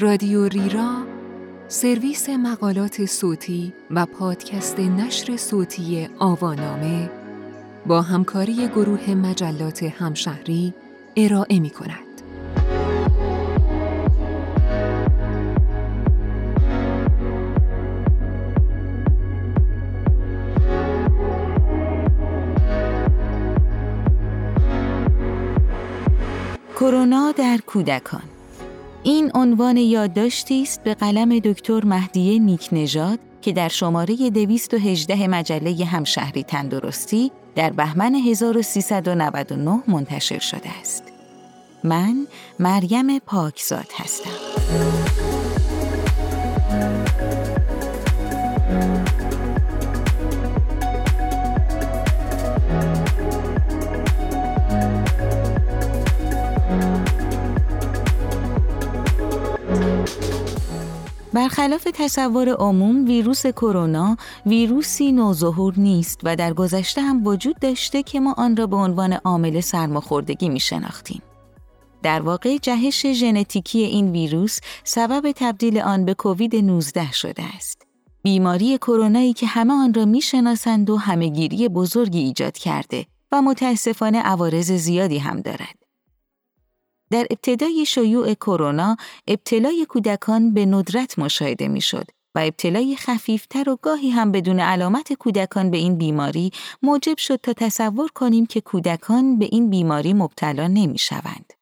رادیو ریرا سرویس مقالات صوتی و پادکست نشر صوتی آوانامه با همکاری گروه مجلات همشهری ارائه می کند. کرونا در کودکان این عنوان یادداشتی است به قلم دکتر مهدیه نیک نژاد که در شماره 218 مجله همشهری تندرستی در بهمن 1399 منتشر شده است. من مریم پاکزاد هستم. برخلاف تصور عموم ویروس کرونا ویروسی نوظهور نیست و در گذشته هم وجود داشته که ما آن را به عنوان عامل سرماخوردگی می شناختیم. در واقع جهش ژنتیکی این ویروس سبب تبدیل آن به کووید 19 شده است. بیماری کرونایی که همه آن را می‌شناسند و همهگیری بزرگی ایجاد کرده و متاسفانه عوارض زیادی هم دارد. در ابتدای شیوع کرونا ابتلای کودکان به ندرت مشاهده می‌شد و ابتلای خفیفتر و گاهی هم بدون علامت کودکان به این بیماری موجب شد تا تصور کنیم که کودکان به این بیماری مبتلا نمی شوند.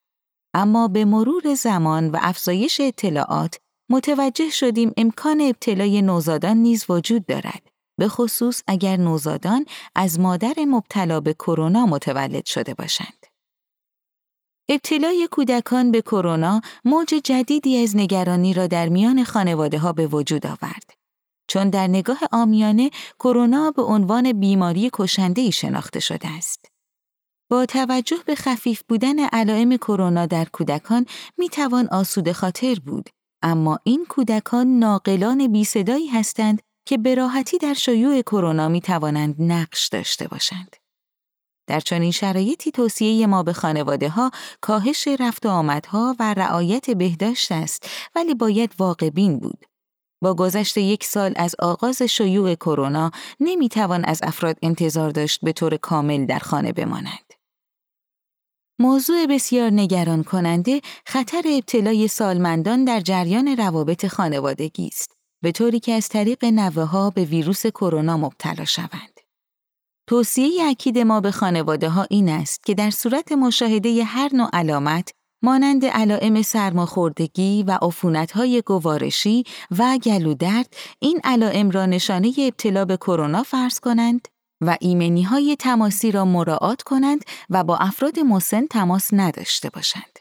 اما به مرور زمان و افزایش اطلاعات متوجه شدیم امکان ابتلای نوزادان نیز وجود دارد. به خصوص اگر نوزادان از مادر مبتلا به کرونا متولد شده باشند. ابتلای کودکان به کرونا موج جدیدی از نگرانی را در میان خانواده ها به وجود آورد. چون در نگاه آمیانه کرونا به عنوان بیماری کشنده شناخته شده است. با توجه به خفیف بودن علائم کرونا در کودکان می توان آسوده خاطر بود، اما این کودکان ناقلان بی صدایی هستند که به راحتی در شیوع کرونا می توانند نقش داشته باشند. در چنین شرایطی توصیه ما به خانواده ها کاهش رفت و آمدها و رعایت بهداشت است ولی باید واقع بین بود. با گذشت یک سال از آغاز شیوع کرونا نمی‌توان از افراد انتظار داشت به طور کامل در خانه بمانند. موضوع بسیار نگران کننده خطر ابتلای سالمندان در جریان روابط خانوادگی است به طوری که از طریق نوه ها به ویروس کرونا مبتلا شوند. توصیه اکید ما به خانواده ها این است که در صورت مشاهده هر نوع علامت مانند علائم سرماخوردگی و های گوارشی و گلودرد این علائم را نشانه ابتلا به کرونا فرض کنند و ایمنی های تماسی را مراعات کنند و با افراد مسن تماس نداشته باشند.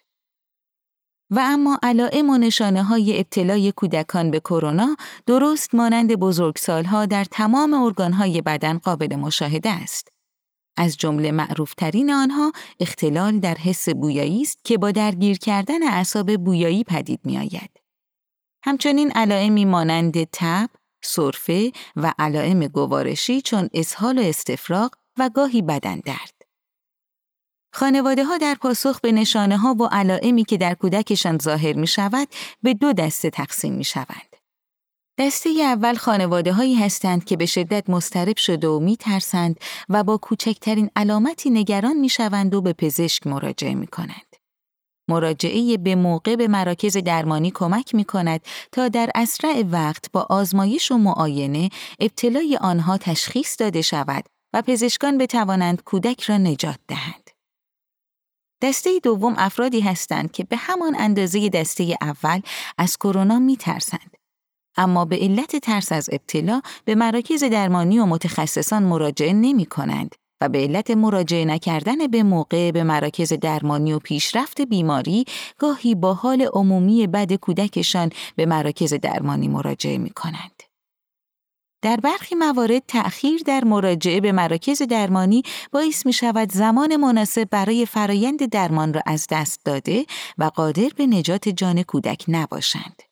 و اما علائم و نشانه های ابتلای کودکان به کرونا درست مانند بزرگسالها در تمام ارگانهای بدن قابل مشاهده است. از جمله معروفترین آنها اختلال در حس بویایی است که با درگیر کردن اعصاب بویایی پدید می آید. همچنین علائمی مانند تب، سرفه و علائم گوارشی چون اسهال و استفراغ و گاهی بدن درد. خانواده ها در پاسخ به نشانه ها و علائمی که در کودکشان ظاهر می شود به دو دسته تقسیم می شوند. دسته اول خانواده هایی هستند که به شدت مسترب شده و می ترسند و با کوچکترین علامتی نگران می شوند و به پزشک مراجعه می کنند. مراجعه به موقع به مراکز درمانی کمک می کند تا در اسرع وقت با آزمایش و معاینه ابتلای آنها تشخیص داده شود و پزشکان بتوانند کودک را نجات دهند. دسته دوم افرادی هستند که به همان اندازه دسته اول از کرونا می ترسند. اما به علت ترس از ابتلا به مراکز درمانی و متخصصان مراجعه نمی کنند و به علت مراجعه نکردن به موقع به مراکز درمانی و پیشرفت بیماری گاهی با حال عمومی بد کودکشان به مراکز درمانی مراجعه می کنند. در برخی موارد تأخیر در مراجعه به مراکز درمانی باعث می شود زمان مناسب برای فرایند درمان را از دست داده و قادر به نجات جان کودک نباشند.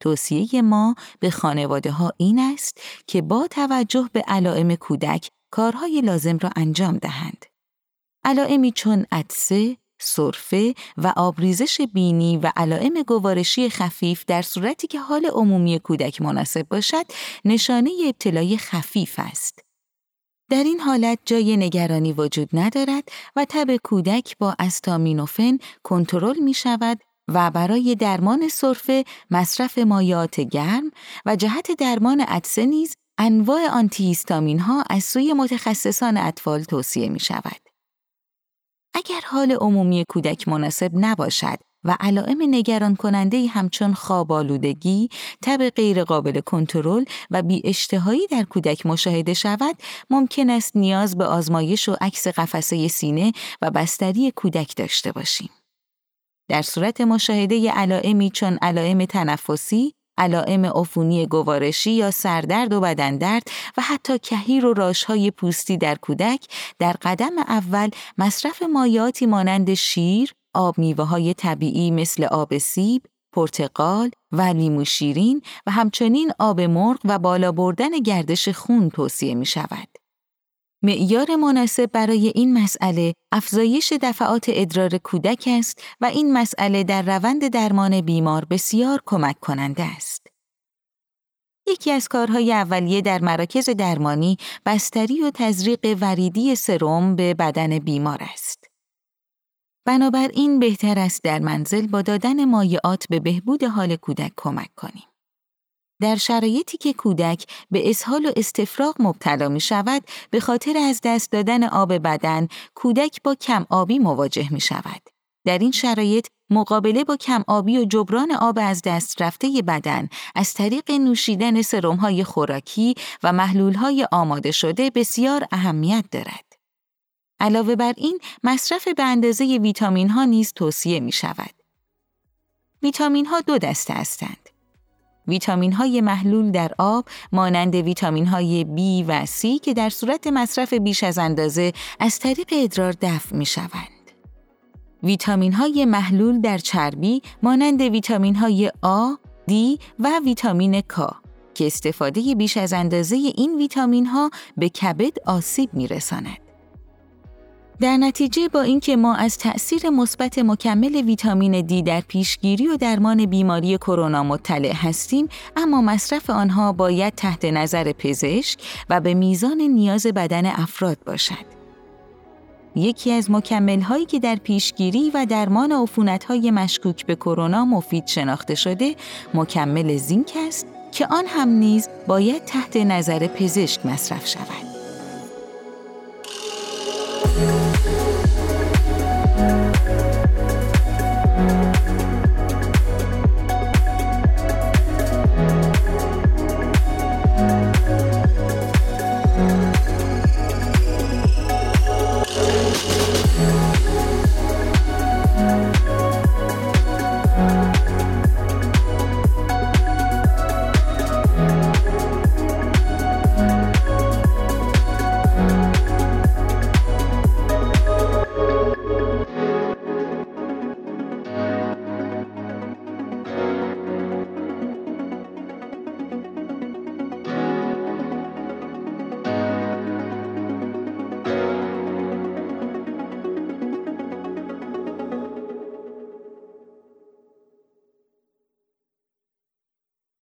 توصیه ما به خانواده ها این است که با توجه به علائم کودک کارهای لازم را انجام دهند. علائمی چون عدسه، سرفه و آبریزش بینی و علائم گوارشی خفیف در صورتی که حال عمومی کودک مناسب باشد نشانه ابتلای خفیف است. در این حالت جای نگرانی وجود ندارد و تب کودک با استامینوفن کنترل می شود و برای درمان سرفه مصرف مایعات گرم و جهت درمان عطسه نیز انواع آنتیهیستامین ها از سوی متخصصان اطفال توصیه می شود. اگر حال عمومی کودک مناسب نباشد و علائم نگران کننده همچون خواب آلودگی، تب غیرقابل کنترل و بی اشتهایی در کودک مشاهده شود، ممکن است نیاز به آزمایش و عکس قفسه سینه و بستری کودک داشته باشیم. در صورت مشاهده علائمی چون علائم تنفسی، علائم عفونی گوارشی یا سردرد و بدندرد و حتی کهیر و راشهای پوستی در کودک در قدم اول مصرف مایعاتی مانند شیر، آب میوه های طبیعی مثل آب سیب، پرتقال و لیمو شیرین و همچنین آب مرغ و بالا بردن گردش خون توصیه می شود. معیار مناسب برای این مسئله افزایش دفعات ادرار کودک است و این مسئله در روند درمان بیمار بسیار کمک کننده است. یکی از کارهای اولیه در مراکز درمانی بستری و تزریق وریدی سرم به بدن بیمار است. بنابراین بهتر است در منزل با دادن مایعات به بهبود حال کودک کمک کنیم. در شرایطی که کودک به اسهال و استفراغ مبتلا می شود، به خاطر از دست دادن آب بدن، کودک با کم آبی مواجه می شود. در این شرایط مقابله با کم آبی و جبران آب از دست رفته بدن از طریق نوشیدن سرمهای خوراکی و محلولهای آماده شده بسیار اهمیت دارد. علاوه بر این مصرف به اندازه ویتامین ها نیز توصیه می شود. ویتامین ها دو دسته هستند. ویتامین های محلول در آب مانند ویتامین های B و C که در صورت مصرف بیش از اندازه از طریق ادرار دفع می شوند. ویتامین های محلول در چربی مانند ویتامین های A، D و ویتامین K که استفاده بیش از اندازه این ویتامین ها به کبد آسیب می رساند. در نتیجه با اینکه ما از تأثیر مثبت مکمل ویتامین دی در پیشگیری و درمان بیماری کرونا مطلع هستیم اما مصرف آنها باید تحت نظر پزشک و به میزان نیاز بدن افراد باشد. یکی از مکمل هایی که در پیشگیری و درمان عفونت های مشکوک به کرونا مفید شناخته شده مکمل زینک است که آن هم نیز باید تحت نظر پزشک مصرف شود.